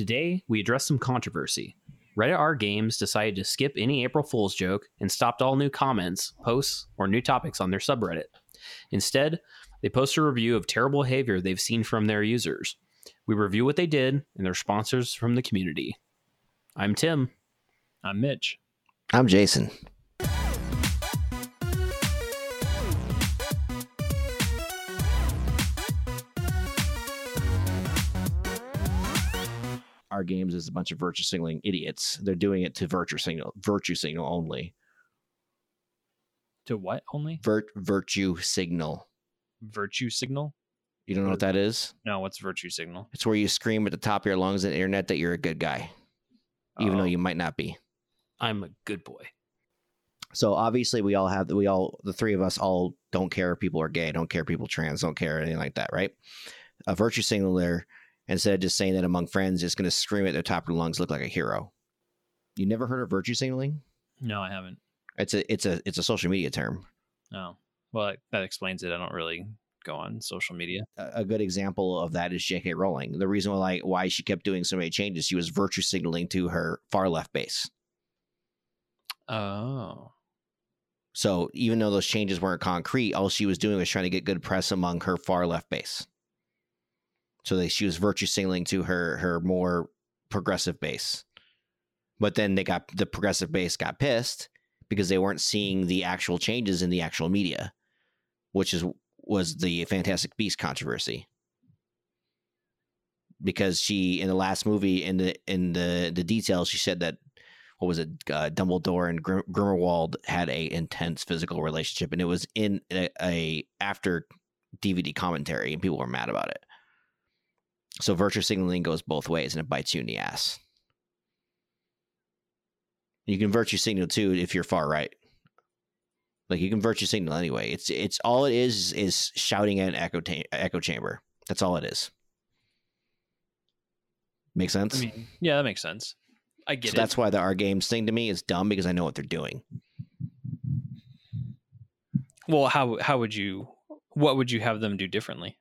Today, we address some controversy. Reddit R Games decided to skip any April Fool's joke and stopped all new comments, posts, or new topics on their subreddit. Instead, they post a review of terrible behavior they've seen from their users. We review what they did and their sponsors from the community. I'm Tim. I'm Mitch. I'm Jason. R Games is a bunch of virtue signaling idiots. They're doing it to virtue signal, virtue signal only. To what only? Vert, virtue signal. Virtue signal? You don't know what that is? No, what's virtue signal? It's where you scream at the top of your lungs on the internet that you're a good guy, even though Oh. you might not be. I'm a good boy. So obviously, we all have we all the three of us all don't care if people are gay, don't care if people trans, don't care anything like that, right? A virtue signal there instead of just saying that among friends, just going to scream at the top of their lungs, look like a hero. You never heard of virtue signaling? No, I haven't. It's a it's a it's a social media term. No. Well, that, that explains it. I don't really go on social media. A a good example of that is J.K. Rowling. The reason why like, why she kept doing so many changes, she was virtue signaling to her far left base. Oh. So even though those changes weren't concrete, all she was doing was trying to get good press among her far left base. So they, she was virtue signaling to her her more progressive base. But then they got the progressive base got pissed because they weren't seeing the actual changes in the actual media, which is was the Fantastic Beast controversy. Because she in the last movie in the in the the details she said that what was it? Uh, Dumbledore and Grim- Grimmerwald had a intense physical relationship, and it was in a, a after DVD commentary, and people were mad about it. So virtue signaling goes both ways, and it bites you in the ass. You can virtue signal too if you're far right. Like you can virtue signal anyway. It's it's all it is is shouting at an echo ta- echo chamber. That's all it is. Make sense? I mean, yeah, that makes sense. I get so it. that's why the R games thing to me is dumb because I know what they're doing. well, how how would you what would you have them do differently?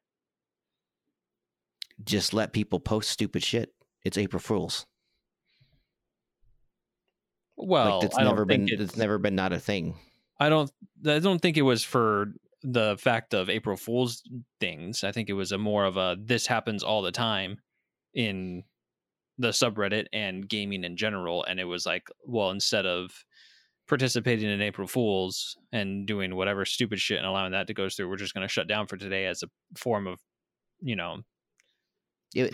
Just let people post stupid shit. It's April Fools. Well, like that's I never been it's it's, never been not a thing. I don't I don't think it was for the fact of April Fools things. I think it was a more of a this happens all the time in the subreddit and gaming in general and it was like well instead of participating in April Fools and doing whatever stupid shit and allowing that to go through we're just going to shut down for today as a form of you know It-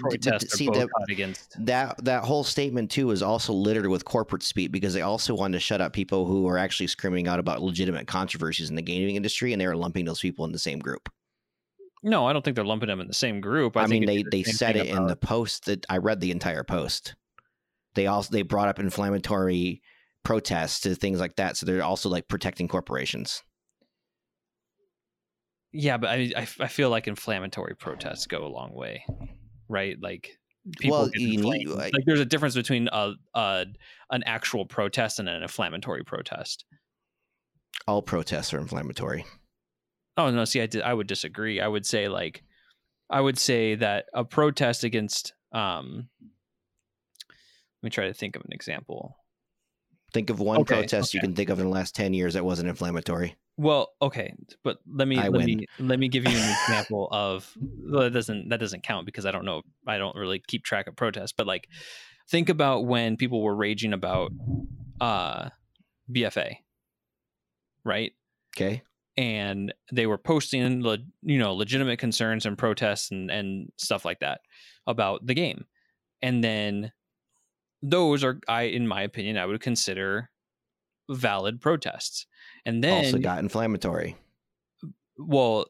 see that against that that whole statement too is also littered with corporate speak because they also wanted to shut up people who are actually screaming out about legitimate controversies in the gaming industry, and they were lumping those people in the same group. No, I don't think they're lumping them in the same group. I, I, mean, they the they said it in the post that I read the entire post. They also they brought up inflammatory protests to things like that, so they're also like protecting corporations. Yeah, but I, I I feel like inflammatory protests go a long way, right? Like people Well, get you need- inflamed. Like there's a difference between a, a an actual protest and an inflammatory protest. All protests are inflammatory. Oh no, see, I did, I would disagree. I would say like I would say that a protest against um. Let me try to think of an example. Think of one Okay, protest you can think of in the last ten years that wasn't inflammatory. Well, okay, but let me I let win. me let me give you an example of well, that doesn't that doesn't count because I don't know I don't really keep track of protests, but like think about when people were raging about uh BFA, right? Okay, And they were posting le- you know legitimate concerns and protests and and stuff like that about the game. And then those are I in my opinion I would consider valid protests. And then also got inflammatory. well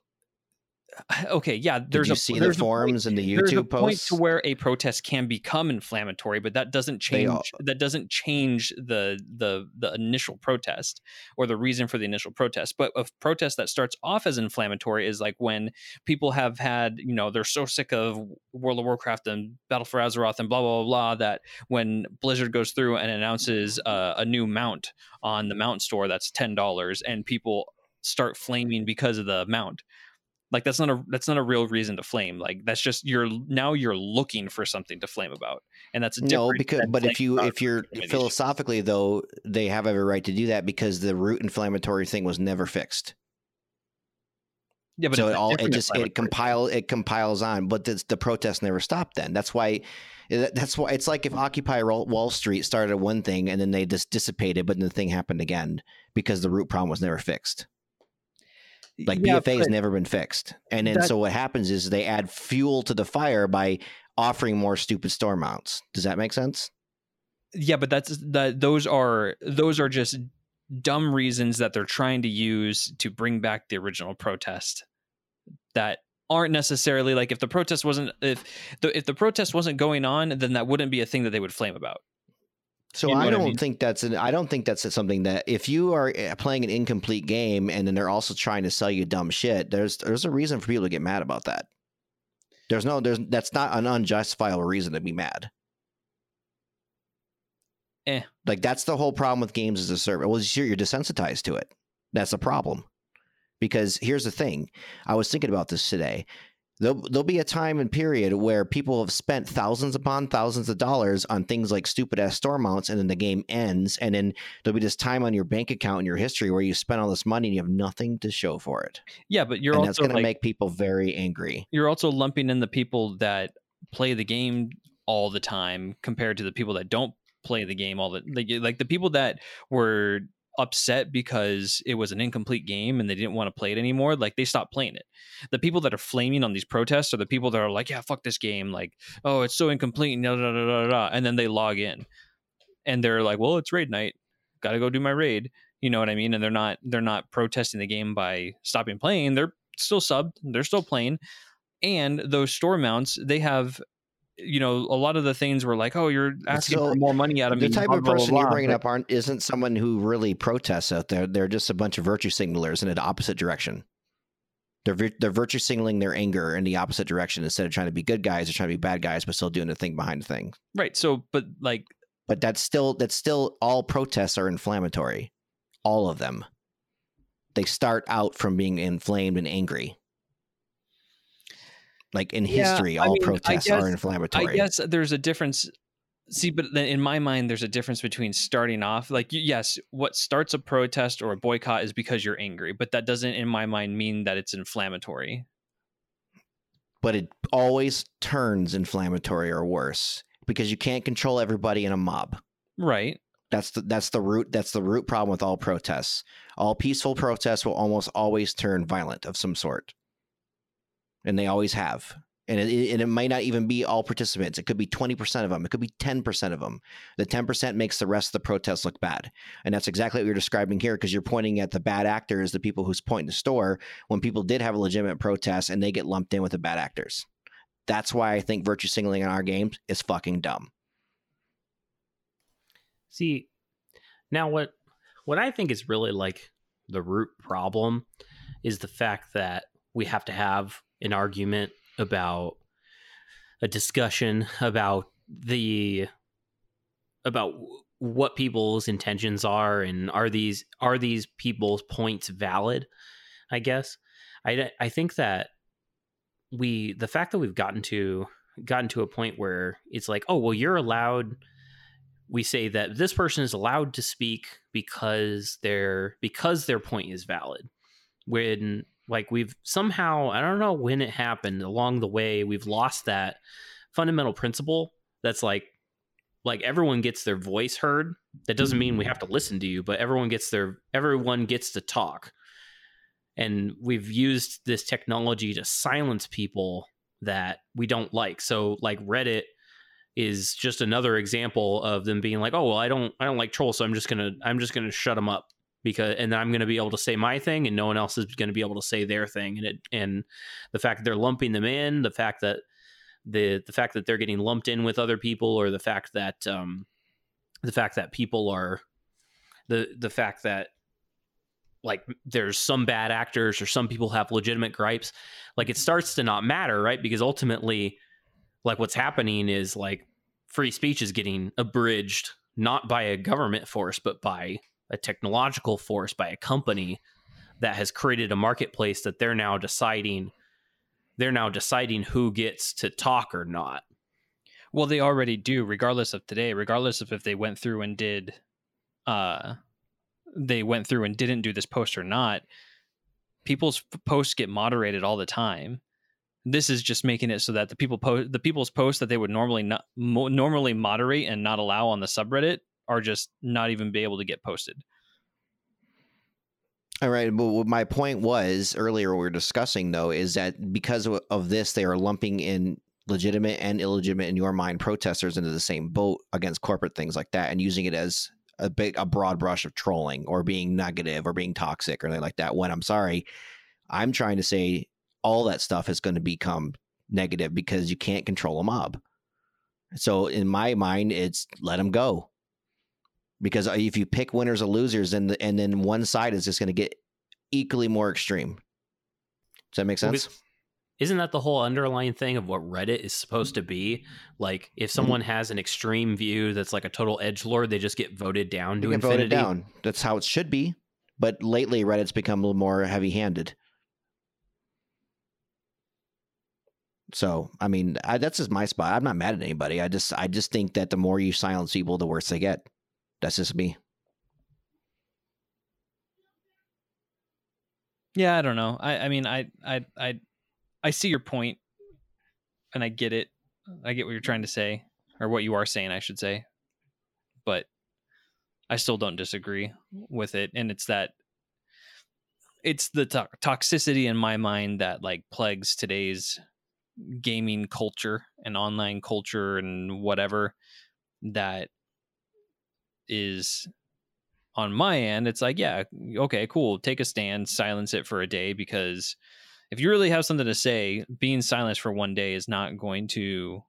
okay yeah there's you a see the there's a forums and the there's a YouTube point to where a protest can become inflammatory but that doesn't change all- that doesn't change the the the initial protest or the reason for the initial protest but a protest that starts off as inflammatory is like when people have had you know they're so sick of world of warcraft and battle for azeroth and blah blah blah, blah that when blizzard goes through and announces uh, a new mount on the mount store that's $10 and people start flaming because of the mount Like that's not a that's not a real reason to flame. Like that's just you're now you're looking for something to flame about, and that's no different because but if you if you're philosophically though they have every right to do that because the root inflammatory thing was never fixed yeah, but so it all it just it inflammatory. compile it compiles on but the, the protest never stopped then that's why eh, that's why it's like if occupy Wall Wall street started one thing and then they just dissipated but then the thing happened again because the root problem was never fixed like Yeah, bfa has never been fixed. And then so what happens is they add fuel to the fire by offering more stupid store mounts. Does that make sense? Yeah but that's that those are those are just dumb reasons that they're trying to use to bring back the original protest that aren't necessarily like if the protest wasn't if the if the protest wasn't going on then that wouldn't be a thing that they would flame about So You know I don't mean? think that's an I don't think that's something that if you are eh, playing an incomplete game and then they're also trying to sell you dumb shit, there's there's a reason for people to get mad about that. There's no there's that's not an unjustifiable reason to be mad. Eh. Like that's the whole problem with games as a service. Well, you're, you're desensitized to it. That's a problem. Because here's the thing. I was thinking about this today. There'll, there'll be a time and period where people have spent thousands upon thousands of dollars on things like stupid ass store mounts, and then the game ends, and then there'll be this time on your bank account in your history where you spent all this money and you have nothing to show for it, yeah but you're and that's also going to make people very angry. you're also lumping in the people that play the game all the time compared to the people that don't play the game all the like, like the people that were upset because it was an incomplete game and they didn't want to play it anymore like they stopped playing it. The people that are flaming on these protests are the people that are like yeah fuck this game like oh it's so incomplete and, then they log in. And they're like well it's raid night gotta go do my raid you know what i mean? And they're not they're not protesting the game by stopping playing they're still subbed they're still playing and those store mounts they have you know a lot of the things were like oh you're asking So, for more money out of the me The type blah, of blah, blah, person you're bringing but- up aren't isn't someone who really protests out there. They're just a bunch of virtue signalers in the opposite direction. They're they're virtue signaling their anger in the opposite direction instead of trying to be good guys. They're trying to be bad guys, but still doing the thing behind the thing. right so but like But that's still that's still all protests are inflammatory, all of them. They start out from being inflamed and angry. Like in Yeah, history, I all mean, protests guess- are inflammatory. I guess there's a difference. See, but in my mind, there's a difference between starting off like yes, what starts a protest or a boycott is because you're angry, but that doesn't, in my mind, mean that it's inflammatory. but it always turns inflammatory or worse because you can't control everybody in a mob. Right. That's the that's the root that's the root problem with all protests. All peaceful protests will almost always turn violent of some sort, and they always have. And it, and it might not even be all participants. It could be twenty percent of them. It could be ten percent of them. The ten percent makes the rest of the protests look bad, and that's exactly what you're describing here because you're pointing at the bad actors, the people who's pointing the store when people did have a legitimate protest and they get lumped in with the bad actors. That's why I think virtue signaling in R Games is fucking dumb. See, now what what I think is really like the root problem is the fact that we have to have an argument about a discussion about the about what people's intentions are and are these are these people's points valid i guess. I i think that we the fact that we've gotten to gotten to a point where it's like oh well you're allowed we say that this person is allowed to speak because their because their point is valid. When like we've somehow i don't know when it happened along the way we've lost that fundamental principle that's like like everyone gets their voice heard. That doesn't mean we have to listen to you but everyone gets their everyone gets to talk. And we've used this technology to silence people that we don't like. So like reddit is just another example of them being like oh well i don't i don't like trolls so i'm just gonna i'm just gonna shut them up because and then i'm gonna be able to say my thing and no one else is gonna be able to say their thing. And it and the fact that they're lumping them in the fact that the the fact that they're getting lumped in with other people or the fact that um the fact that people are the the fact that like there's some bad actors or some people have legitimate gripes like it starts to not matter right? Because ultimately like what's happening is like free speech is getting abridged not by a government force but by a technological force by a company that has created a marketplace that they're now deciding they're now deciding who gets to talk or not. Well, they already do, regardless of today, regardless of if they went through and did, uh, they went through and didn't do this post or not. People's posts get moderated all the time. This is just making it so that the people post the people's posts that they would normally not mo- normally moderate and not allow on the subreddit are just not even be able to get posted. All right, but what my point was earlier we were discussing though is that because of, of this, they are lumping in legitimate and illegitimate in your mind protesters into the same boat against corporate things like that, and using it as a big a broad brush of trolling or being negative or being toxic or anything like that. When I'm sorry, I'm trying to say all that stuff is going to become negative because you can't control a mob. So in my mind, it's let them go because if you pick winners or losers, and the, and then one side is just going to get equally more extreme. Does that make sense? be- Isn't that the whole underlying thing of what Reddit is supposed to be? Like, if Mm-hmm. someone has an extreme view that's like a total edge lord, they just get voted down to get infinity. voted down. That's how it should be. But lately, Reddit's become a little more heavy-handed. So, I mean, I, that's just my spot. I'm not mad at anybody. I just, I just think that the more you silence people, the worse they get. That's just me. Yeah, I don't know. I, I mean, I, I, I, I see your point, and I get it. I get what you're trying to say, or what you are saying, I should say. But I still don't disagree with it, and it's that it's the to- toxicity in my mind that like plagues today's gaming culture and online culture and whatever that is on my end it's like yeah okay cool take a stand silence it for a day because if you really have something to say being silenced for one day is not going to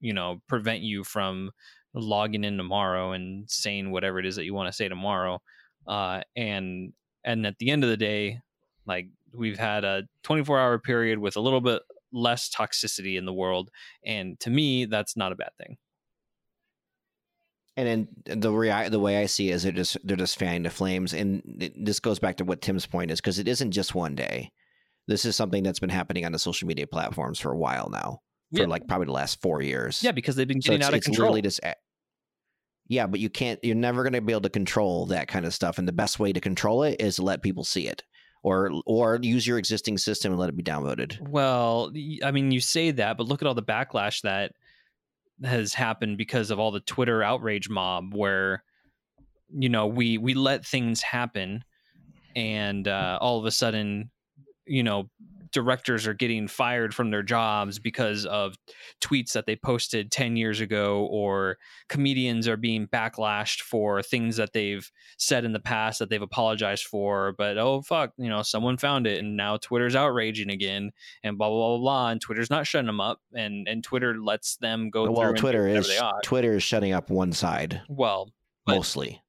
you know prevent you from logging in tomorrow and saying whatever it is that you want to say tomorrow uh and and at the end of the day like we've had a 24 hour period with a little bit less toxicity in the world and to me that's not a bad thing And then the rea- the way I see it is they're just they're just fanning the flames, and it, this goes back to what Tim's point is because it isn't just one day. This is something that's been happening on the social media platforms for a while now, for Yeah. like probably the last four years. yeah because they've been So getting it's, out of control just. Yeah, but you can't. You're never going to be able to control that kind of stuff, and the best way to control it is to let people see it, or or use your existing system and let it be downvoted. Well, I mean, you say that, but look at all the backlash that has happened because of all the Twitter outrage mob, where you know we we let things happen, and uh, all of a sudden, you know, directors are getting fired from their jobs because of tweets that they posted 10 years ago or comedians are being backlashed for things that they've said in the past that they've apologized for but oh fuck you know someone found it and now twitter's outraging again and blah blah blah blah, and twitter's not shutting them up and and twitter lets them go through well, Twitter is they are. Twitter is shutting up one side well mostly.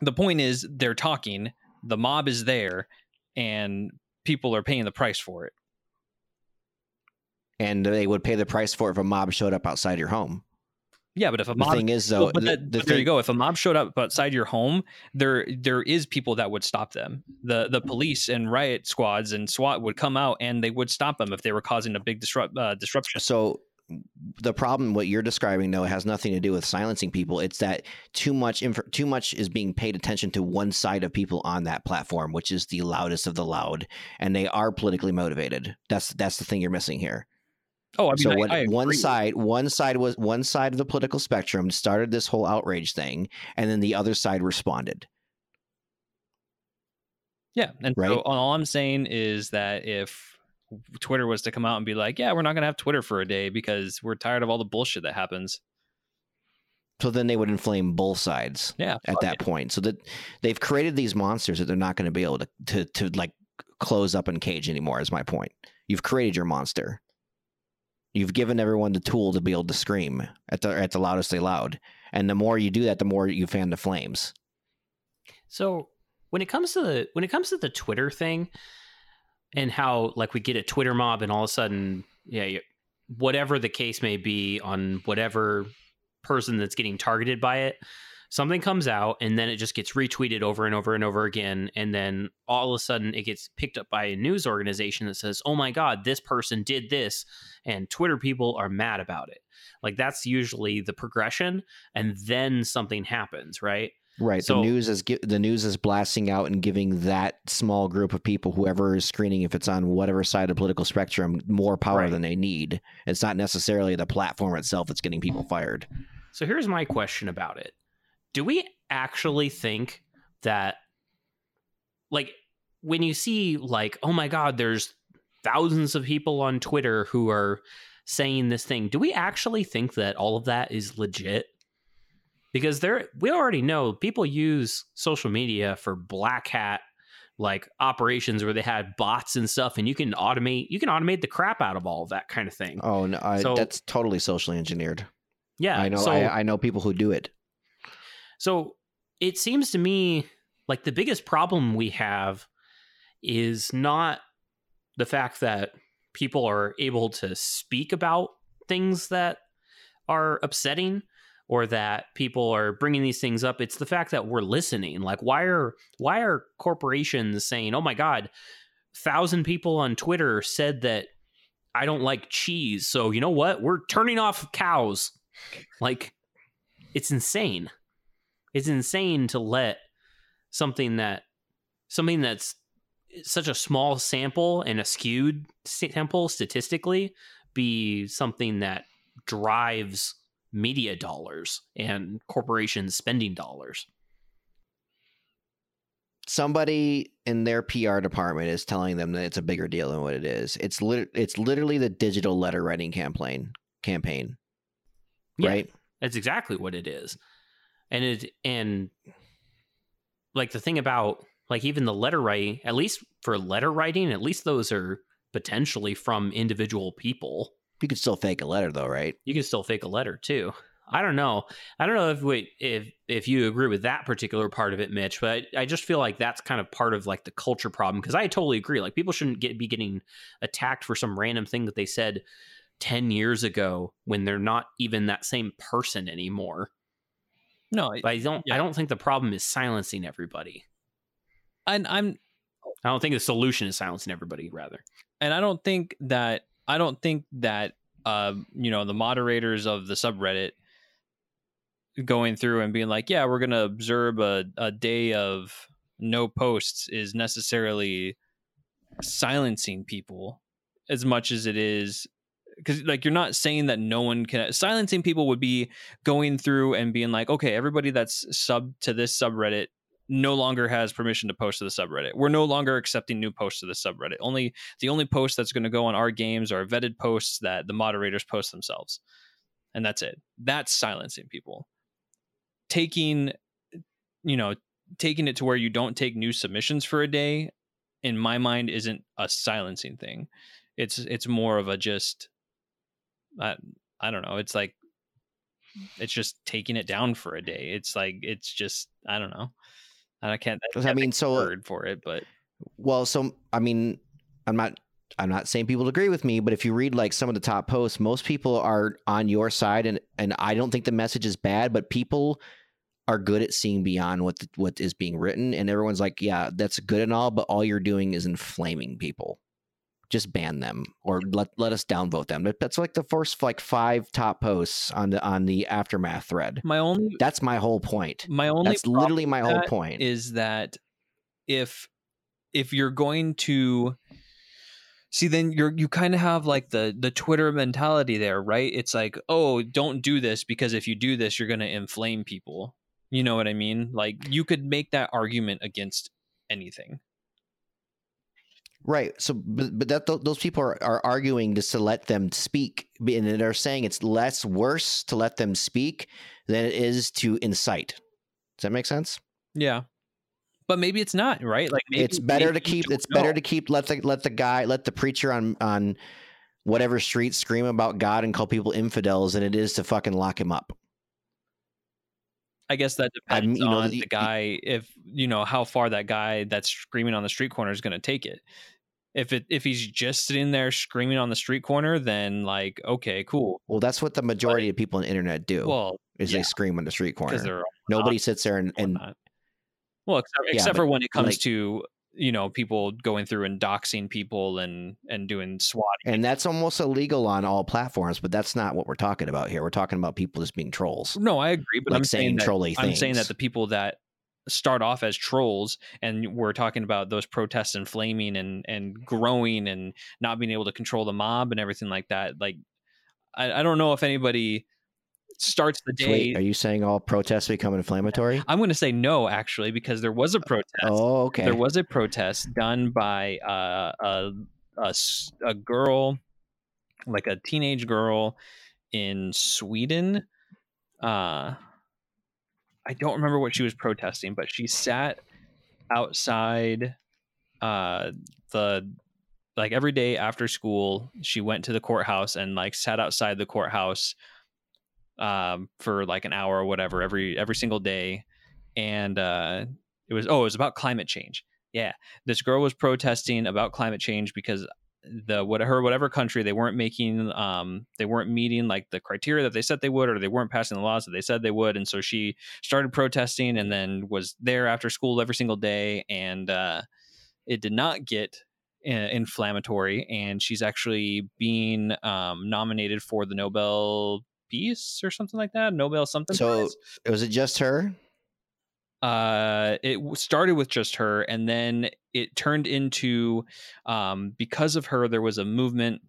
the point is they're talking the mob is there and people are paying the price for it and they would pay the price for it if a mob showed up outside your home. yeah but if a The mob thing is, though, Well, but the- the but there you go. If a mob showed up outside your home, there there is people that would stop them. the The police and riot squads and SWAT would come out and they would stop them if they were causing a big disrupt uh, disruption. So the problem, what you're describing, though, has nothing to do with silencing people. It's that too much inf- too much is being paid attention to one side of people on that platform, which is the loudest of the loud, and they are politically motivated. That's that's the thing you're missing here. Oh, I mean, so I- what I one side one side was one side of the political spectrum started this whole outrage thing, and then the other side responded. yeah, and right? so all I'm saying is that if Twitter was to come out and be like, "Yeah, we're not going to have Twitter for a day because we're tired of all the bullshit that happens," So then they would inflame both sides. yeah, at fuck that it. point. So that they've created these monsters that they're not going to be able to, to to like close up and cage anymore. Is my point. You've created your monster. You've given everyone the tool to be able to scream at the at the loudest they loud, and the more you do that, the more you fan the flames. So when it comes to the when it comes to the Twitter thing, and how like we get a Twitter mob, and all of a sudden, yeah, whatever the case may be on whatever person that's getting targeted by it, something comes out and then it just gets retweeted over and over and over again. And then all of a sudden it gets picked up by a news organization that says oh my god this person did this and twitter people are mad about it. Like that's usually the progression and then something happens right Right. So- the news is the news is blasting out and giving that small group of people, whoever is screening, if it's on whatever side of the political spectrum, more power Right. than they need. It's not necessarily the platform itself that's getting people fired. So here's my question about it. Do we actually think that like when you see like oh my god there's thousands of people on Twitter who are saying this thing, do we actually think that all of that is legit? Because there we already know people use social media for black hat like operations where they had bots and stuff and you can automate you can automate the crap out of all of that kind of thing. Oh no, I, So- that's totally socially engineered. Yeah, I know. So, I, I know people who do it. So it seems to me like the biggest problem we have is not the fact that people are able to speak about things that are upsetting or that people are bringing these things up it's the fact that we're listening. Like why are why are corporations saying oh my god thousand people on twitter said that i don't like cheese so you know what? We're turning off cows. Like it's insane. It's insane to let something that something that's such a small sample and a skewed sample statistically be something that drives media dollars and corporations spending dollars. Somebody in their PR department is telling them that it's a bigger deal than what it is. It's lit- it's literally the digital letter writing campaign campaign, Yeah. right? That's exactly what it is. And it and like the thing about like even the letter writing, at least for letter writing, at least those are potentially from individual people. You could still fake a letter though, right? You can still fake a letter too. I don't know. I don't know if we, if if you agree with that particular part of it, Mitch. But I, I just feel like that's kind of part of like the culture problem because I totally agree. Like people shouldn't get be getting attacked for some random thing that they said ten years ago when they're not even that same person anymore. No, But I don't. Yeah. I don't think the problem is silencing everybody. and I'm I don't think the solution is silencing everybody. Rather, and I don't think that I don't think that uh, you know the moderators of the subreddit going through and being like, yeah, we're gonna observe a, a day of no posts is necessarily silencing people as much as it is because like you're not saying that no one can silencing people would be going through and being like okay everybody that's sub to this subreddit no longer has permission to post to the subreddit. We're no longer accepting new posts to the subreddit. Only the only post that's going to go on R Games are vetted posts that the moderators post themselves. And that's it. That's silencing people. Taking you know taking it to where you don't take new submissions for a day in my mind isn't a silencing thing. It's it's more of a just I, I don't know. It's like it's just taking it down for a day. It's like it's just i don't know i can't I mean, think of a so- word for it but Well, so I mean, I'm not I'm not saying people agree with me, but if you read like some of the top posts, most people are on your side and and I don't think the message is bad, but people are good at seeing beyond what the, what is being written and everyone's like, yeah, that's good and all, but all you're doing is inflaming people. Just ban them or let let us downvote them. That- That's like the first like five top posts on the on the aftermath thread. my only That's my whole point. my only That's literally my whole point. is that if if you're going to see then you're you kind of have like the the twitter mentality there right it's like oh don't do this because if you do this you're going to inflame people you know what i mean like you could make that argument against anything Right. So, but, but that th- those people are, are arguing just to let them speak, and they're saying it's less worse to let them speak than it is to incite. Does that make sense? yeah but maybe it's not right like maybe, it's better to keep. It's better to keep. Let the let the guy, let the preacher on on whatever street scream about God and call people infidels than it is to fucking lock him up. I guess that depends you know, on the- the guy if you know how far that guy that's screaming on the street corner is going to take it. If it if he's just sitting there screaming on the street corner, then like okay, cool. Well, that's what the majority of people on the internet do. Well, is Yeah. they scream on the street corner. Nobody sits there and, and well, except, Yeah, except but, for when it comes like- to you know people going through and doxing people and and doing swatting. and that's almost illegal on all platforms, but that's not what we're talking about here. We're talking about people just being trolls. no, I agree, but like I'm saying saying that, trolly I'm saying that the people that start off as trolls and we're talking about those protests and flaming and and growing and not being able to control the mob and everything like that. Like, I, I don't know if anybody starts the day. wait, are you saying all protests become inflammatory? I'm going to say no, actually, because there was a protest. Oh, okay. There was a protest done by uh, a, a a girl, like a teenage girl in Sweden. Uh, I don't remember what she was protesting, but she sat outside uh, the like every day after school. She went to the courthouse and like sat outside the courthouse um, for like an hour or whatever every every single day, and uh, it was oh it was about climate change. Yeah, this girl was protesting about climate change because the what her whatever country they weren't making um they weren't meeting like the criteria that they said they would or they weren't passing the laws that they said they would and so she started protesting and then was there after school every single day and uh it did not get uh, inflammatory and she's actually being um nominated for the Nobel Peace or something like that Nobel something So- prize. was it just her? uh it started with just her and then it turned into um because of her there was a movement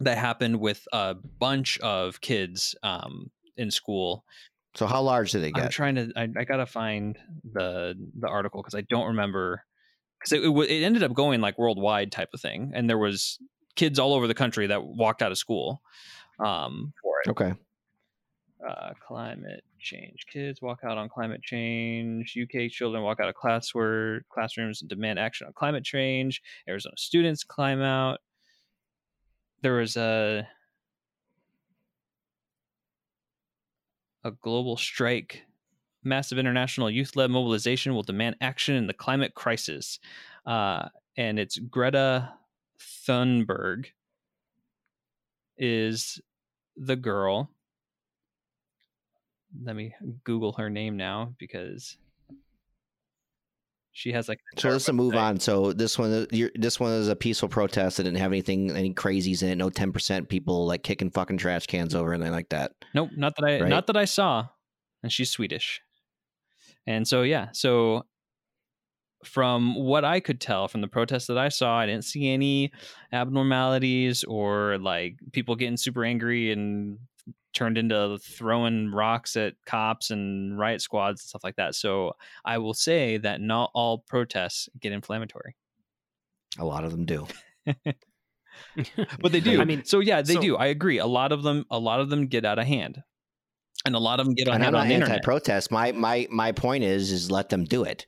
that happened with a bunch of kids um in school. So how large did they get? i'm trying to i, I gotta find the the article because i don't remember. Because it, it, it ended up going like worldwide type of thing and there was kids all over the country that walked out of school um for it. Okay. Uh, climate change. Kids walk out on climate change. UK children walk out of classwork, classrooms and demand action on climate change. Arizona students climb out. There was a a global strike. Massive international youth-led mobilization will demand action in the climate crisis. Uh, and it's Greta Thunberg is the girl let me google her name now because she has like So let's move website. on. So this one, you're, this one is a peaceful protest. It didn't have anything, any crazies in it. No ten percent people like kicking fucking trash cans over and anything like that. nope not that i Right? not that i saw and she's swedish and so yeah so from what i could tell from the protests that i saw i didn't see any abnormalities or like people getting super angry and turned into throwing rocks at cops and riot squads and stuff like that. So i will say that not all protests get inflammatory. A lot of them do. but they do. I mean, so yeah they so- do. I agree. A lot of them a lot of them get out of hand. And a lot of them get on, And I'm hand not on the anti-protest. My my my point is, is let them do it.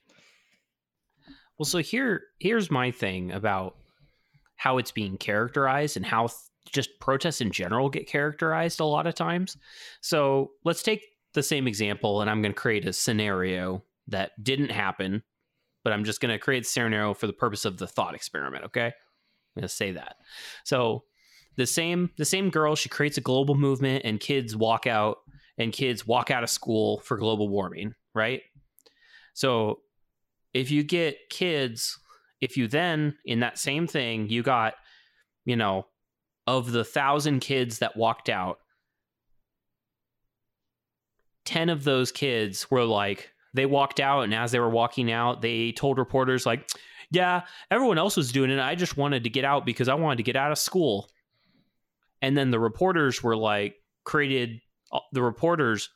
Well, so here here's my thing about how it's being characterized and how th- just protests in general get characterized a lot of times. So let's take the same example, and I'm going to create a scenario that didn't happen, but I'm just going to create a scenario for the purpose of the thought experiment. Okay, I'm going to say that. So the same the same girl, she creates a global movement, and kids walk out, and kids walk out of school for global warming, right? So if you get kids, if you then in that same thing, you got, you know, of the thousand kids that walked out, 10 of those kids were like, they walked out, and as they were walking out, they told reporters, like, yeah, everyone else was doing it. I just wanted to get out because I wanted to get out of school. And then the reporters were like, created, uh, the reporters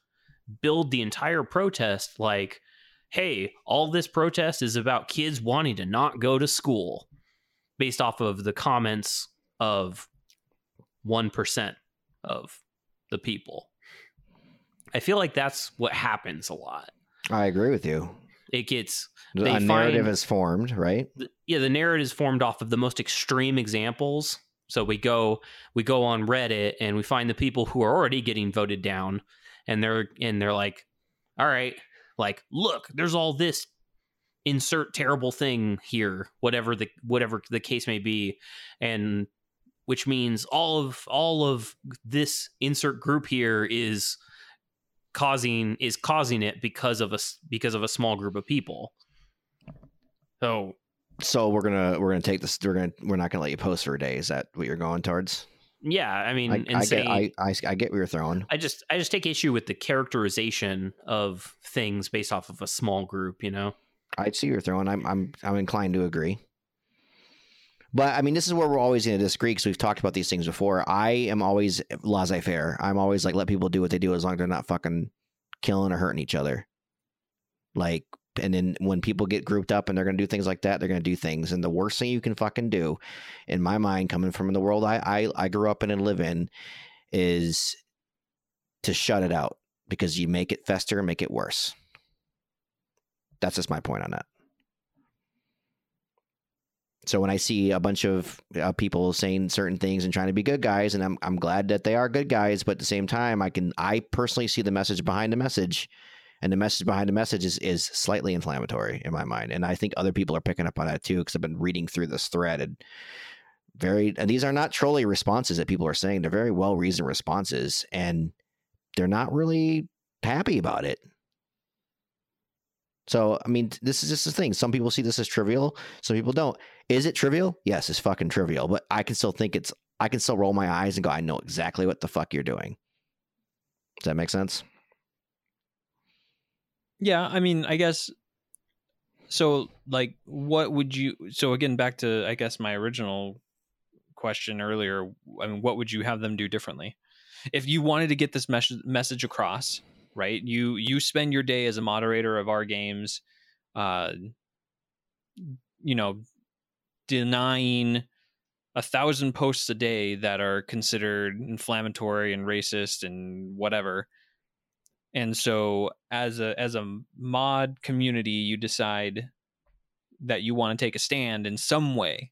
build the entire protest like, hey, all this protest is about kids wanting to not go to school based off of the comments of 1% of the people. I feel like that's what happens a lot. I agree with you. It gets A They narrative is formed, right? th- yeah the narrative is formed off of the most extreme examples so we go we go on reddit and we find the people who are already getting voted down and they're and they're like all right like look there's all this insert terrible thing here whatever the whatever the case may be and which means all of all of this insert group here is causing is causing it because of a because of a small group of people. So So we're gonna we're gonna take this. We're gonna we're not gonna let you post for a day. Is that what you're going towards? yeah, I mean, I, and I say get I, I I get what you're throwing. I just I just take issue with the characterization of things based off of a small group. You know. I see what you're throwing. I'm I'm I'm inclined to agree. But I mean, this is where we're always going to disagree because we've talked about these things before. I am always laissez faire. I'm always like, let people do what they do as long as they're not fucking killing or hurting each other. Like, and then when people get grouped up and they're going to do things like that, they're going to do things. And the worst thing you can fucking do, in my mind, coming from the world I I, I grew up in and live in, is to shut it out because you make it fester and make it worse. That's just my point on that. So when I see a bunch of uh, people saying certain things and trying to be good guys, and I'm I'm glad that they are good guys, but at the same time, I can I personally see the message behind the message, and the message behind the message is is slightly inflammatory in my mind, and I think other people are picking up on that too because I've been reading through this thread and very and these are not trolly responses that people are saying; they're very well reasoned responses, and they're not really happy about it. So, I mean, this is just the thing. Some people see this as trivial, some people don't. Is it trivial? Yes, it's fucking trivial, but I can still think it's, I can still roll my eyes and go, I know exactly what the fuck you're doing. Does that make sense? Yeah, I mean, I guess so like what would you so again back to I guess my original question earlier, I mean what would you have them do differently? If you wanted to get this mes- message across, right? You you spend your day as a moderator of R Games uh you know denying a thousand posts a day that are considered inflammatory and racist and whatever and so as a as a mod community you decide that you want to take a stand in some way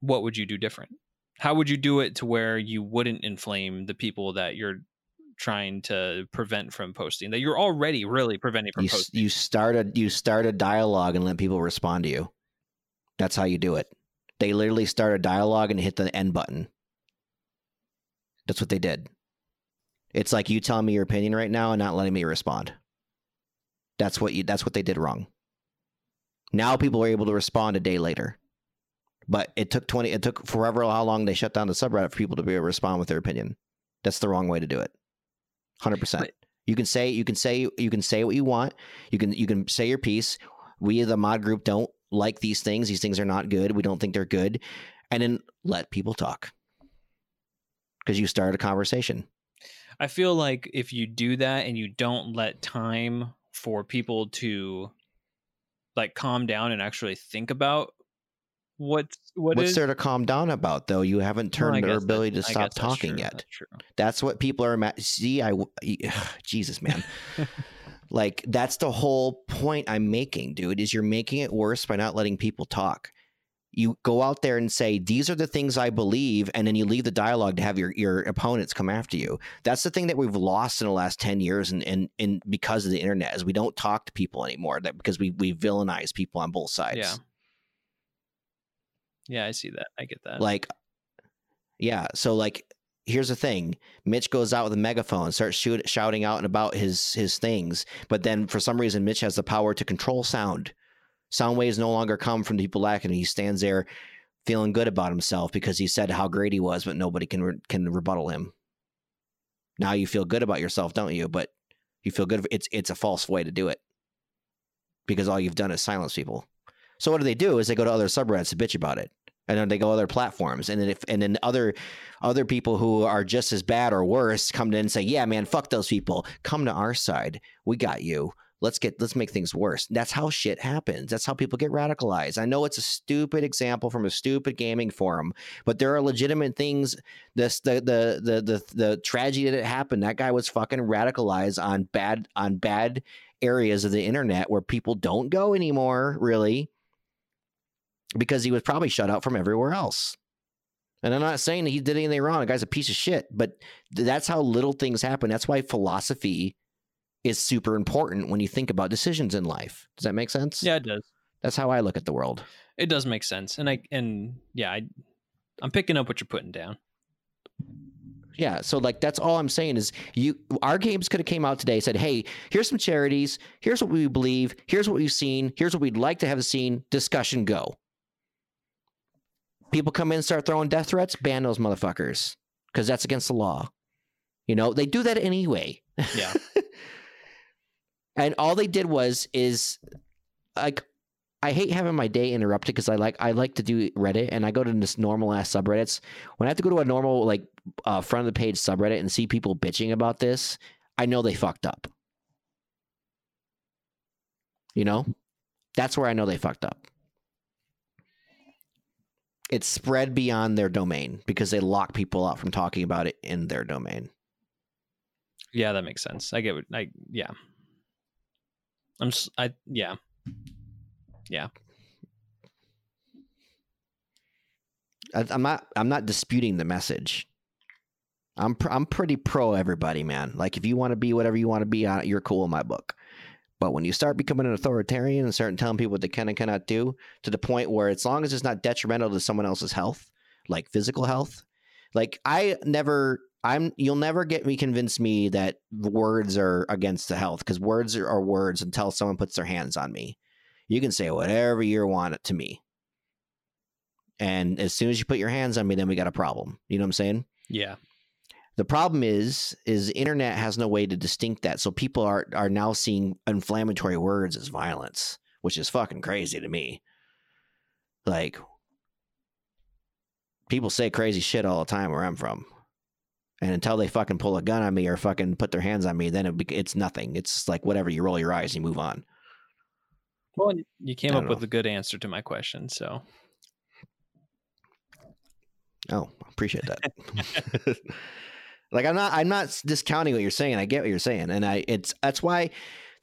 what would you do different how would you do it to where you wouldn't inflame the people that you're trying to prevent from posting that you're already really preventing from You, posting you start a you start a dialogue and let people respond to you. That's how you do it. They literally start a dialogue and hit the end button. That's what they did. It's like you telling me your opinion right now and not letting me respond. That's what you that's what they did wrong. Now people are able to respond a day later. But it took 20 it took forever how long they shut down the subreddit for people to be able to respond with their opinion. That's the wrong way to do it. 100%. You can say you can say you can say what you want. You can you can say your piece. We the mod group don't like these things. These things are not good. We don't think they're good. And then let people talk. Cuz you started a conversation. I feel like if you do that and you don't let time for people to like calm down and actually think about what what What's is- there to calm down about though? You haven't Well, turned their guess that- ability to stop talking true, yet. that's. That's what people are. See, I Jesus, man. like that's the whole point I'm making, dude. Is you're making it worse by not letting people talk. You go out there and say these are the things I believe, and then you leave the dialogue to have your your opponents come after you. That's the thing that we've lost in the last ten years, and and, and because of the internet, is we don't talk to people anymore. That because we we villainize people on both sides. Yeah. Yeah, I see that. I get that. Like, yeah. So like, here's the thing: Mitch goes out with a megaphone, starts shoot, shouting out and about his his things, but then for some reason, Mitch has the power to control sound. Sound waves no longer come from the people lacking. He stands there feeling good about himself because he said how great he was, but nobody can re- can rebuttal him. Now you feel good about yourself, don't you? But you feel good. It's it's a false way to do it because all you've done is silence people. So what do they do? Is they go to other subreddits to bitch about it, and then they go other platforms, and then if and then other other people who are just as bad or worse come in and say, "Yeah, man, fuck those people. Come to our side. We got you. Let's get let's make things worse." That's how shit happens. That's how people get radicalized. I know it's a stupid example from a stupid gaming forum, but there are legitimate things. This the the the the the tragedy that happened. That guy was fucking radicalized on bad on bad areas of the internet where people don't go anymore. Really because he was probably shut out from everywhere else. And I'm not saying that he did anything wrong. The guy's a piece of shit, but that's how little things happen. That's why philosophy is super important when you think about decisions in life. Does that make sense? yeah, it does. That's how I look at the world. It does make sense. And I and yeah, I I'm picking up what you're putting down. Yeah, so like that's all I'm saying is you R Games could have came out today said, "Hey, here's some charities, here's what we believe, here's what we've seen, here's what we'd like to have seen, discussion go." People come in and start throwing death threats, ban those motherfuckers cuz that's against the law. You know, they do that anyway. Yeah. and all they did was is like I hate having my day interrupted because I like I like to do Reddit and I go to this normal ass subreddits. When I have to go to a normal like uh, front of the page subreddit and see people bitching about this, I know they fucked up. You know, that's where I know they fucked up. It's spread beyond their domain because they lock people out from talking about it in their domain. Yeah, that makes sense. I get what I yeah. I'm s- I yeah. Yeah. I, I'm not. I'm not disputing the message. I'm. Pr- I'm pretty pro everybody, man. Like if you want to be whatever you want to be, uh, you're cool in my book. But when you start becoming an authoritarian and start telling people what they can and cannot do, to the point where as long as it's not detrimental to someone else's health, like physical health, like I never. I'm. You'll never get me convince me that words are against the health because words are, are words until someone puts their hands on me. You can say whatever you want to me. And as soon as you put your hands on me, then we got a problem. You know what I'm saying? Yeah. The problem is, is internet has no way to distinct that. So people are are now seeing inflammatory words as violence, which is fucking crazy to me. Like people say crazy shit all the time where I'm from. And until they fucking pull a gun on me or fucking put their hands on me, then it, it's nothing. It's like whatever. You roll your eyes and you move on. Well, you came up don't with a good answer to my question, so Oh, appreciate that. like I'm not I'm not discounting what you're saying. I get what you're saying. And I it's that's why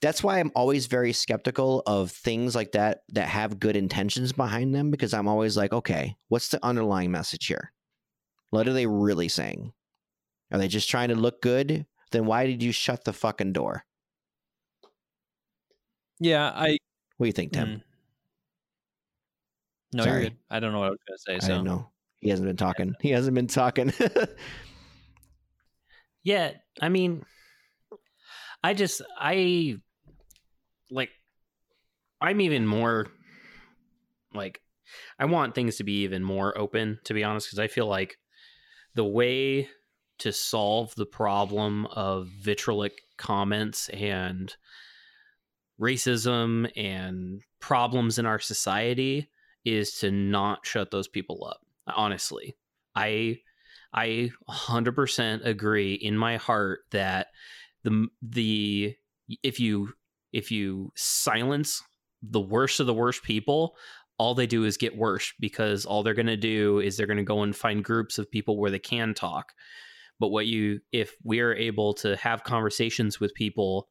that's why I'm always very skeptical of things like that that have good intentions behind them because I'm always like, okay, what's the underlying message here? What are they really saying? Are they just trying to look good? Then why did you shut the fucking door? yeah, I What do you think, Tim? mm. No, Sorry. you're good. I don't know what I was gonna say. I So don't know. He hasn't been talking. He hasn't been talking. Yeah, I mean, I just I like I'm even more like I want things to be even more open to be honest because I feel like the way to solve the problem of vitriolic comments and racism and problems in our society is to not shut those people up honestly. I i 100% agree in my heart that the the if you if you silence the worst of the worst people all they do is get worse because all they're going to do is they're going to go and find groups of people where they can talk. But what you if we're able to have conversations with people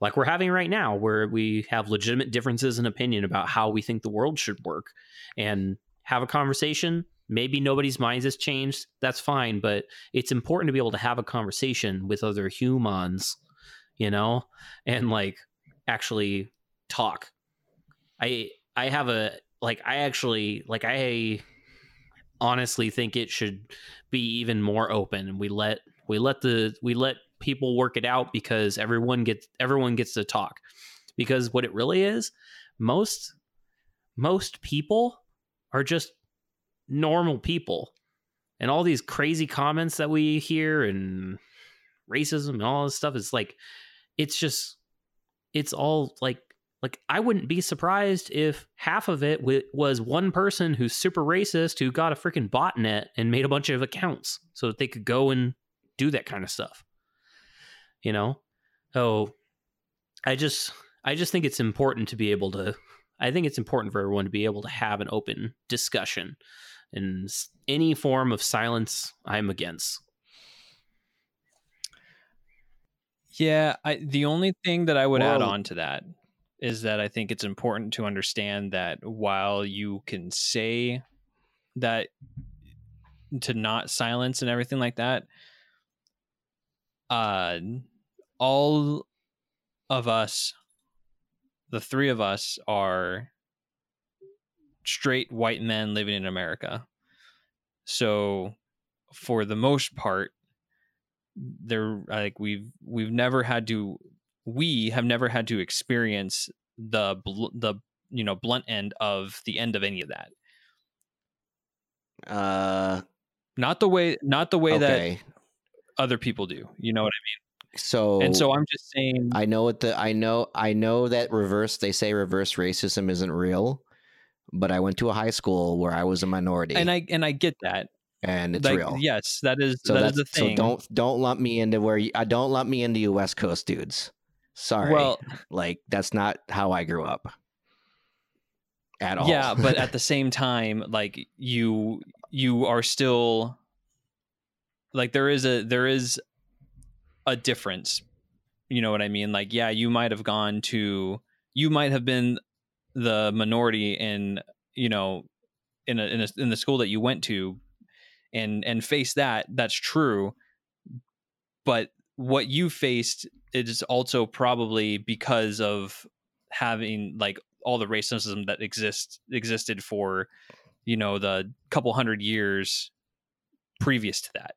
like we're having right now where we have legitimate differences in opinion about how we think the world should work and have a conversation maybe nobody's minds has changed. That's fine but it's important to be able to have a conversation with other humans you know and like actually talk. I i have a like i actually like i honestly think it should be even more open. And we let we let the we let people work it out because everyone gets everyone gets to talk. Because what it really is most most people are just normal people and all these crazy comments that we hear and racism and all this stuff is like it's just it's all like like I wouldn't be surprised if half of it w- was one person who's super racist who got a freaking botnet and made a bunch of accounts so that they could go and do that kind of stuff. You know? So I just I just think it's important to be able to I think it's important for everyone to be able to have an open discussion and any form of silence I'm against. Yeah, I the only thing that I would add on to that is that I think it's important to understand that while you can say that to not silence and everything like that, uh all of us the three of us are straight white men living in America. So for the most part, there like we've we've never had to we have never had to experience the bl- the you know blunt end of the end of any of that. Uh, not the way not the way that other people do you know what i mean? So and so i'm just saying I know what the I know I know that reverse they say reverse racism isn't real, but I went to a high school where I was a minority. And i and i get that. And it's like real. yes that is So that's is the thing so don't don't lump me into where you, uh, don't lump me into you West Coast dudes. Sorry, well like that's not how I grew up. At all. yeah but at the same time like you you are still like there is a there is a difference. You know what i mean? Like yeah you might have gone to you might have been the minority in you know in a, in a in the school that you went to and and face that that's true but what you faced is also probably because of having like all the racism that exists existed for you know the couple hundred years previous to that.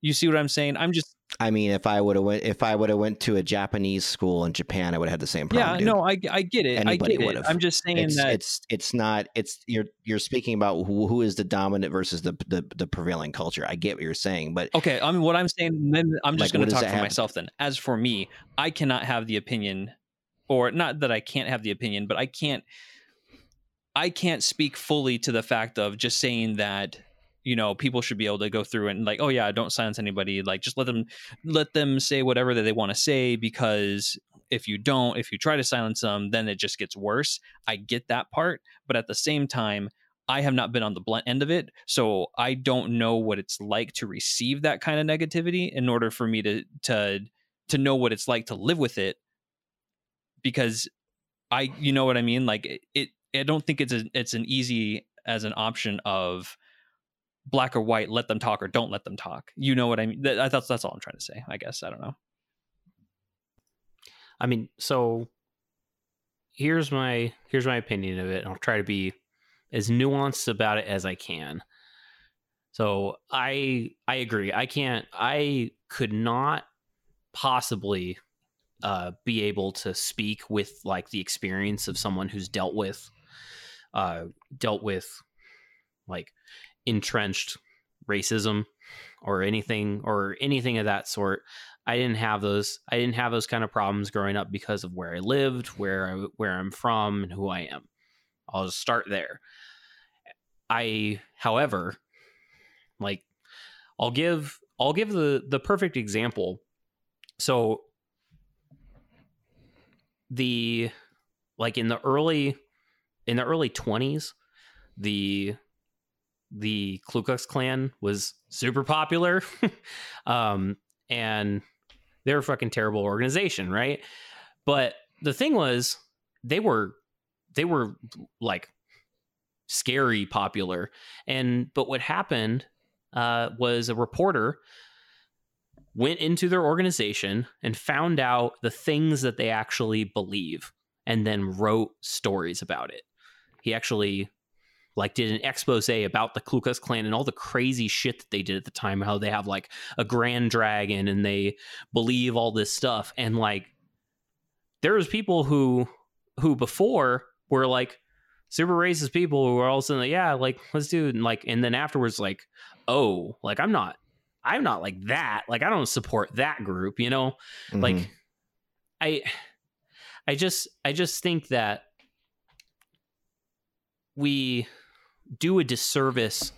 You see what i'm saying? I'm just I mean, if I would have went if I would have went to a Japanese school in Japan, I would have had the same problem. yeah dude. no i i get it Anybody i get it would've. i'm just saying it's that it's it's not it's you're you're speaking about who, who is the dominant versus the, the the prevailing culture. I get what you're saying, but Okay, I mean, what I'm saying, then I'm just Like, going to talk for have- myself. Then, as for me, I cannot have the opinion, or not that I can't have the opinion, but I can't, I can't speak fully to the fact of just saying that you know people should be able to go through and like, oh yeah, don't silence anybody. Like, just let them let them say whatever that they want to say because if you don't, if you try to silence them, then it just gets worse. I get that part, but at the same time. I have not been on the blunt end of it, so I don't know what it's like to receive that kind of negativity in order for me to to to know what it's like to live with it because I you know what I mean like it, it I don't think it's a, it's an easy as an option of black or white let them talk or don't let them talk you know what I mean that, that's that's all I'm trying to say I guess I don't know I mean, so here's my here's my opinion of it. I'll try to be as nuanced about it as I can. So I I agree. I can't I could not possibly uh be able to speak with like the experience of someone who's dealt with uh dealt with like entrenched racism or anything or anything of that sort. I didn't have those. I didn't have those kind of problems growing up because of where I lived, where I where I'm from, and who I am. I'll just start there. I, however, like I'll give I'll give the the perfect example. So the like in the early in the early 20s, the the Ku Klux Klan was super popular. um and they're a fucking terrible organization, right? But the thing was, they were they were like scary popular, and but what happened uh, was a reporter went into their organization and found out the things that they actually believe, and then wrote stories about it. He actually like did an expose about the Ku Klux Klan and all the crazy shit that they did at the time. How they have like a grand dragon and they believe all this stuff. And like, there was people who who before were like super racist people who were all of a sudden like, yeah, like let's do it. And like, and then afterwards, like, oh, like I'm not, I'm not like that. Like I don't support that group. You know, mhm. like I, I just, I just think that we do a disservice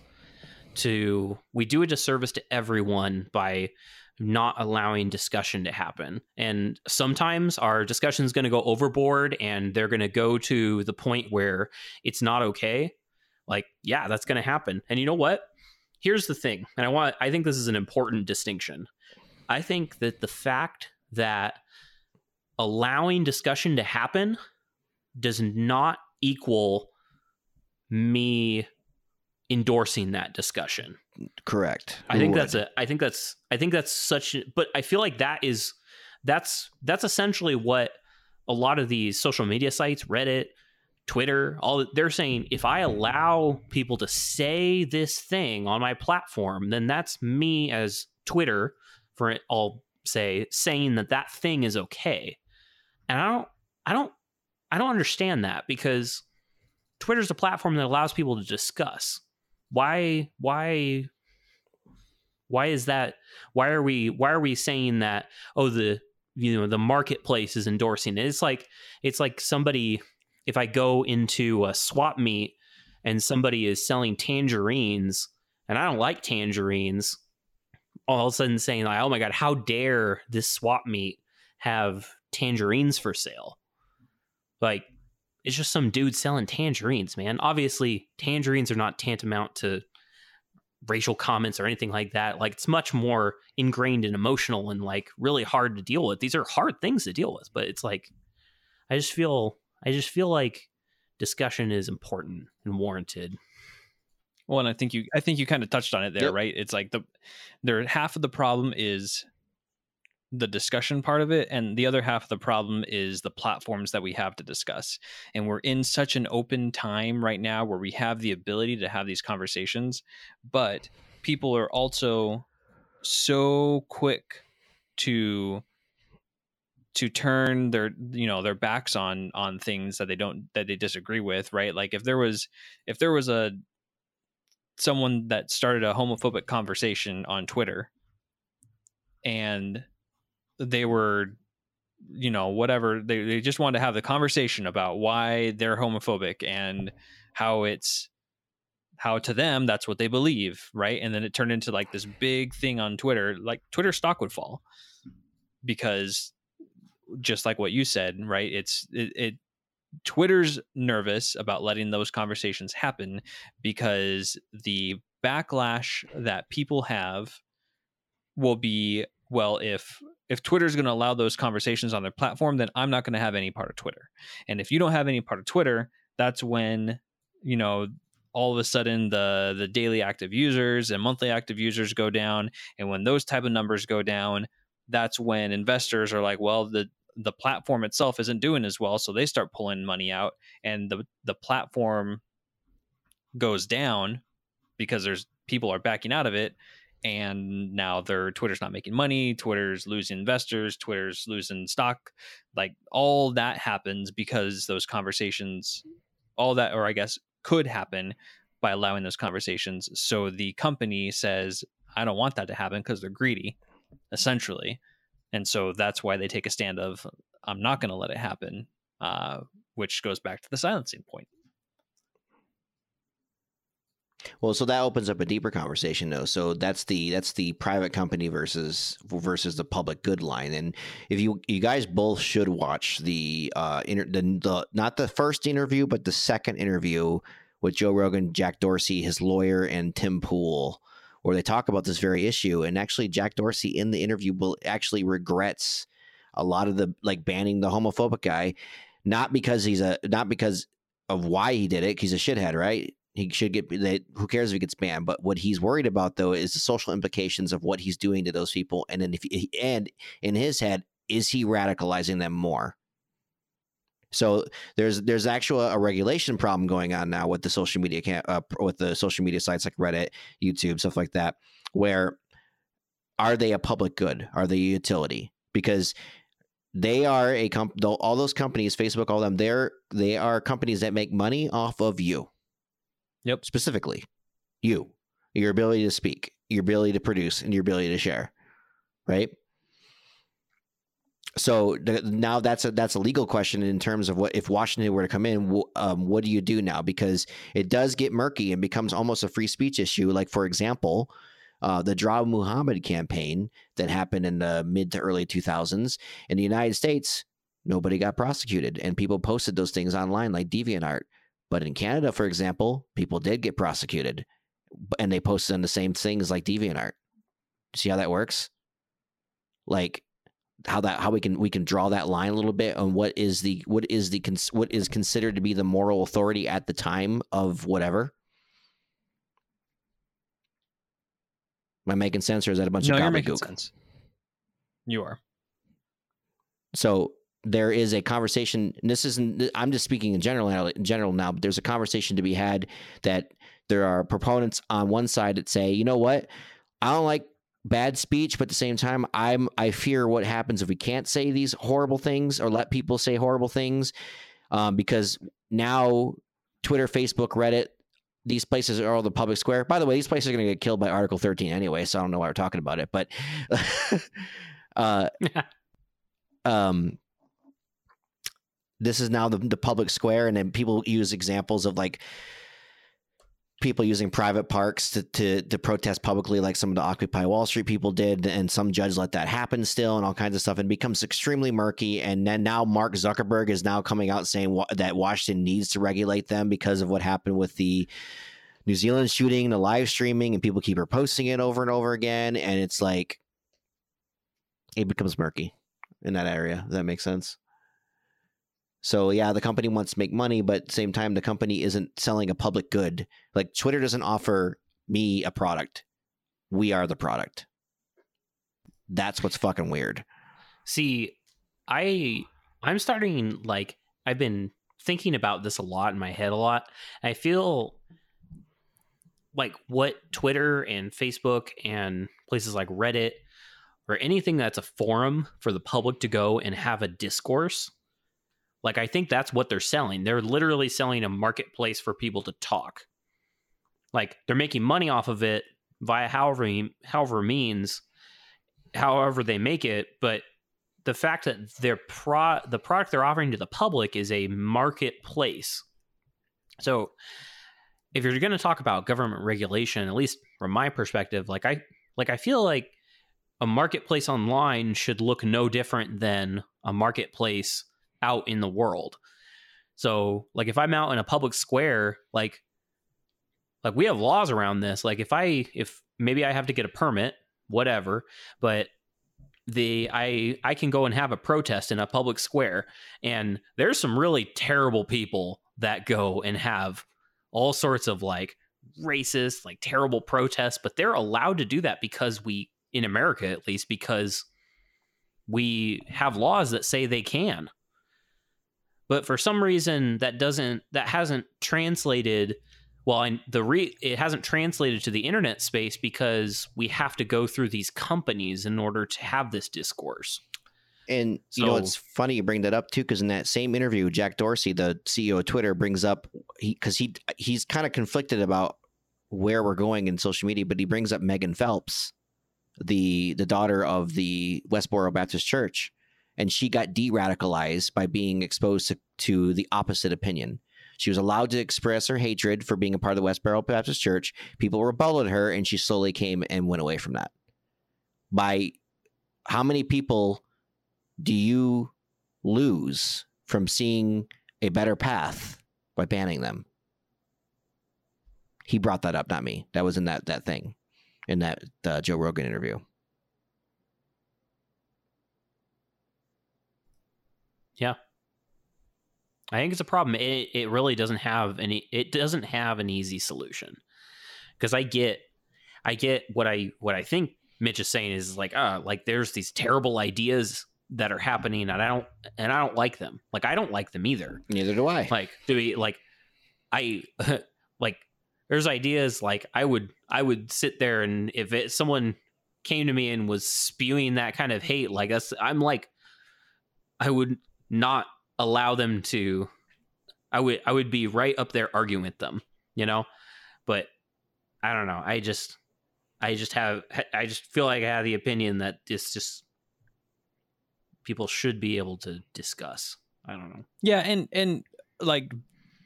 to we do a disservice to everyone by not allowing discussion to happen. And sometimes our discussion is going to go overboard and they're going to go to the point where it's not okay. Like yeah that's going to happen. And you know what? Here's the thing and i want i think this is an important distinction. I think that the fact that allowing discussion to happen does not equal me endorsing that discussion. correct. I think that's a I think that's I think that's such but I feel like that is that's that's essentially what a lot of these social media sites, Reddit, Twitter, all they're saying if I allow people to say this thing on my platform, then that's me as Twitter for it, I'll say saying that that thing is okay, and I don't, I don't, I don't understand that because Twitter's a platform that allows people to discuss. Why, why, why is that? Why are we, why are we saying that? Oh, the you know the marketplace is endorsing it. It's like it's like somebody if I go into a swap meet and somebody is selling tangerines and I don't like tangerines, all of a sudden saying like, "Oh my god, how dare this swap meet have tangerines for sale?" Like it's just some dude selling tangerines, man. Obviously, tangerines are not tantamount to racial comments or anything like that. Like it's much more ingrained and emotional and like really hard to deal with. These are hard things to deal with, but it's like I just feel I just feel like discussion is important and warranted. Well, and I think you I think you kind of touched on it there, Yep. right? It's like the there half of the problem is the discussion part of it and the other half of the problem is the platforms that we have to discuss. And we're in such an open time right now where we have the ability to have these conversations, but people are also so quick to to turn their you know their backs on on things that they don't that they disagree with right like if there was if there was a someone that started a homophobic conversation on twitter and they were you know whatever they, they just wanted to have the conversation about why they're homophobic and how it's how to them that's what they believe right? And then it turned into like this big thing on twitter like twitter stock would fall because just like what you said right it's it, it twitter's nervous about letting those conversations happen because the backlash that people have will be well if if twitter's going to allow those conversations on their platform then i'm not going to have any part of twitter. And if you don't have any part of twitter that's when you know all of a sudden the the daily active users and monthly active users go down. And when those type of numbers go down that's when investors are like well the the platform itself isn't doing as well. So they start pulling money out and the the platform goes down because there's people are backing out of it and now their twitter's not making money twitter's losing investors twitter's losing stock like all that happens because those conversations all that or i guess could happen by allowing those conversations. So the company says i don't want that to happen because they're greedy essentially. And so that's why they take a stand of i'm not going to let it happen uh, which goes back to the silencing point Well, so that opens up a deeper conversation, though. So that's the that's the private company versus versus the public good line. And if you you guys both should watch the uh inter, the, the not the first interview, but the second interview with Joe Rogan, Jack Dorsey, his lawyer, and Tim Pool, where they talk about this very issue. And actually, Jack Dorsey in the interview will actually regrets a lot of the like banning the homophobic guy, not because he's a not because of why he did it. He's a shithead, right? He should get that. Who cares if he gets banned? But what he's worried about though is the social implications of what he's doing to those people, and then if he, and in his head, is he radicalizing them more? So there's there's actual a regulation problem going on now with the social media can uh, with the social media sites like Reddit, YouTube, stuff like that. Where are they a public good? Are they a utility? Because they are a comp. All those companies, Facebook, all them, they're they are companies that make money off of you. Yep. Specifically, you, your ability to speak, your ability to produce, and your ability to share. Right. So th- now that's a that's a legal question in terms of what if Washington were to come in, wh- um, what do you do now? Because it does get murky and becomes almost a free speech issue. Like for example, uh, the Draw Muhammad campaign that happened in the mid to early 2000s in the United States, nobody got prosecuted, and people posted those things online like DeviantArt. But in Canada, for example, people did get prosecuted, and they posted on the same things like DeviantArt. See how that works? Like how that how we can we can draw that line a little bit on what is the what is the what is considered to be the moral authority at the time of whatever. Am I making sense, or is that a bunch no of gobbledygook? sense you are so there is a conversation this isn't i'm just speaking in general now in general now but there's a conversation to be had that there are proponents on one side that say you know what i don't like bad speech, but at the same time, I'm I fear what happens if we can't say these horrible things or let people say horrible things, um, because now Twitter, Facebook, Reddit, these places are all the public square. By the way, these places are going to get killed by Article 13 anyway, so I don't know why we're talking about it, but uh, um, this is now the, the public square, and then people use examples of like people using private parks to, to to protest publicly, like some of the Occupy Wall Street people did, and some judge let that happen still, and all kinds of stuff, and it becomes extremely murky. And then now Mark Zuckerberg is now coming out saying wa- that Washington needs to regulate them because of what happened with the New Zealand shooting, the live streaming, and people keep reposting it over and over again, and it's like it becomes murky in that area. Does that make sense? So yeah, the company wants to make money, but same time, the company isn't selling a public good. Like Twitter doesn't offer me a product. We are the product. That's what's fucking weird. See, I I'm starting like I've been thinking about this a lot in my head a lot. I feel like what Twitter and Facebook and places like Reddit or anything that's a forum for the public to go and have a discourse. Like I think that's what they're selling. They're literally selling a marketplace for people to talk. Like they're making money off of it via however however means, however they make it, but the fact that their pro the product they're offering to the public is a marketplace. So if you're going to talk about government regulation, at least from my perspective, like I like I feel like a marketplace online should look no different than a marketplace out in the world. So, like if I'm out in a public square, like like we have laws around this. Like if I if maybe I have to get a permit, whatever, but the I I can go and have a protest in a public square and there's some really terrible people that go and have all sorts of like racist, like terrible protests, but they're allowed to do that because we in America at least because we have laws that say they can. But for some reason that doesn't that hasn't translated well the re, it hasn't translated to the internet space because we have to go through these companies in order to have this discourse. And you know, it's funny you bring that up too, because in that same interview, Jack Dorsey, the CEO of Twitter, brings up he because he he's kind of conflicted about where we're going in social media, but he brings up Megan Phelps, the the daughter of the Westboro Baptist Church, and she got de-radicalized by being exposed to, to the opposite opinion. She was allowed to express her hatred for being a part of the Westboro Baptist Church. People rebelled at her, and she slowly came and went away from that. By how many people do you lose from seeing a better path by banning them? He brought that up, not me. That was in that that thing, in that uh, Joe Rogan interview. I think it's a problem. It it really doesn't have any. It doesn't have an easy solution because I get, I get what I what I think Mitch is saying is like, uh, like there's these terrible ideas that are happening, and I don't and I don't like them. Like I don't like them either. Neither do I. Like do we like I like there's ideas like I would I would sit there and if it, someone came to me and was spewing that kind of hate like us, I'm like I would not allow them to I would I would be right up there arguing with them, you know? But I don't know. I just I just have I just feel like I have the opinion that it's just people should be able to discuss. I don't know. Yeah, and and like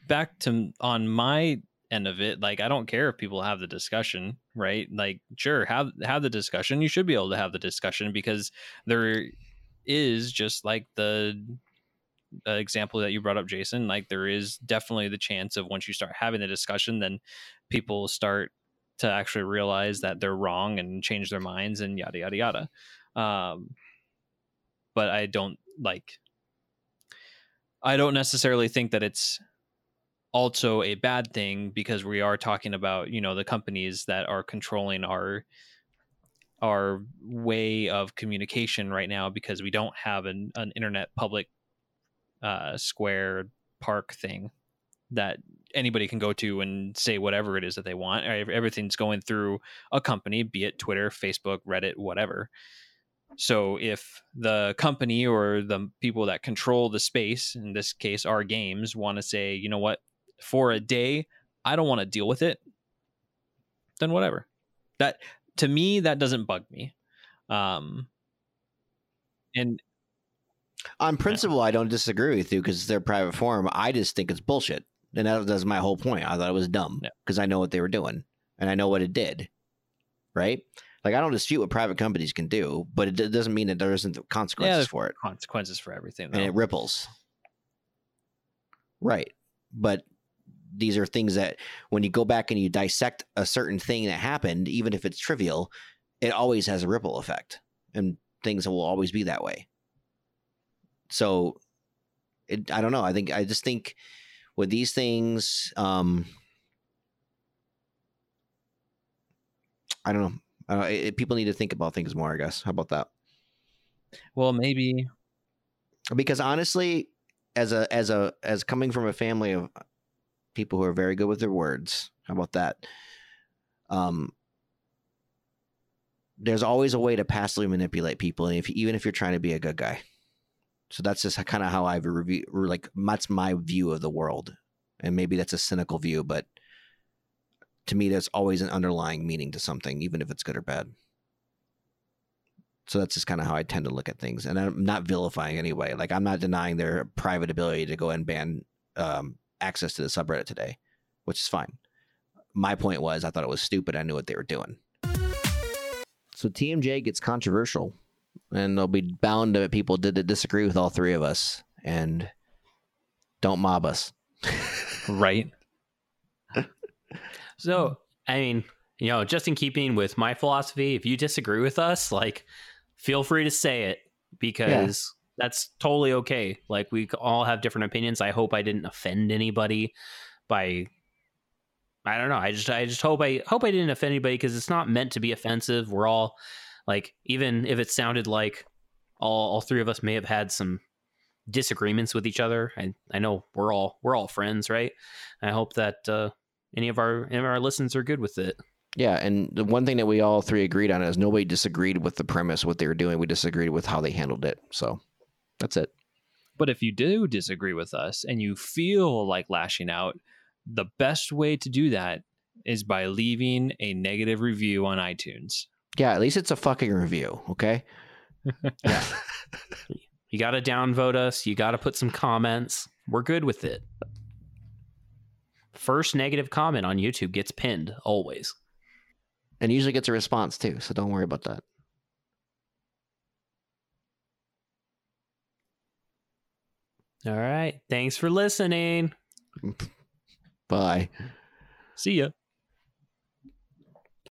back to on my end of it, like I don't care if people have the discussion, right? Like sure, have have the discussion. You should be able to have the discussion because there is just like the example that you brought up Jason, like there is definitely the chance of once you start having the discussion then people start to actually realize that they're wrong and change their minds and yada yada yada. Um but I don't like I don't necessarily think that it's also a bad thing because we are talking about, you know, the companies that are controlling our our way of communication right now because we don't have an, an internet public uh, square park thing that anybody can go to and say whatever it is that they want. Everything's going through a company, be it Twitter, Facebook, Reddit, whatever. So if the company or the people that control the space, in this case R Games, want to say, you know what, for a day, I don't want to deal with it, then whatever. That to me, that doesn't bug me. Um, and On principle, I don't disagree with you because it's their private forum. I just think it's bullshit, and that, that's my whole point. I thought it was dumb Yeah. because I know what they were doing and I know what it did. Right? Like I don't dispute what private companies can do, but it d- doesn't mean that there isn't consequences there's for it, consequences for everything. and it ripples. Right, but these are things that when you go back and you dissect a certain thing that happened, even if it's trivial, it always has a ripple effect, and things will always be that way. So, it, I don't know. I think I just think with these things, um, I don't know. Uh, it, people need to think about things more. I guess. How about that? well, maybe because honestly as a as a as coming from a family of people who are very good with their words how about that um there's always a way to passively manipulate people and if even if you're trying to be a good guy so that's just kind of how i review like that's my view of the world and maybe that's a cynical view but to me there's always an underlying meaning to something even if it's good or bad so that's just kind of how I tend to look at things, and I'm not vilifying anyway. Like I'm not denying their private ability to go and ban um, access to the subreddit today, which is fine. My point was I thought it was stupid. I knew what they were doing. So TMJ gets controversial, and they'll be bound to people did disagree with all three of us, and don't mob us. right. So, I mean, you know, just in keeping with my philosophy, if you disagree with us, like, feel free to say it because that's totally okay. Like, we all have different opinions. I hope I didn't offend anybody by. I don't know. I just, I just hope I hope I didn't offend anybody because it's not meant to be offensive. We're all like, even if it sounded like all, all three of us may have had some disagreements with each other. I, I know we're all we're all friends, right? I hope that uh, any of our any of our listeners are good with it. Yeah, and the one thing that we all three agreed on is nobody disagreed with the premise, what they were doing. We disagreed with how they handled it. So that's it. But if you do disagree with us and you feel like lashing out, the best way to do that is by leaving a negative review on iTunes. Yeah, at least it's a fucking review, okay? Yeah. You got to downvote us. You got to put some comments. We're good with it. First negative comment on YouTube gets pinned always. And usually gets a response too, so don't worry about that. All right. Thanks for listening. Bye. See ya.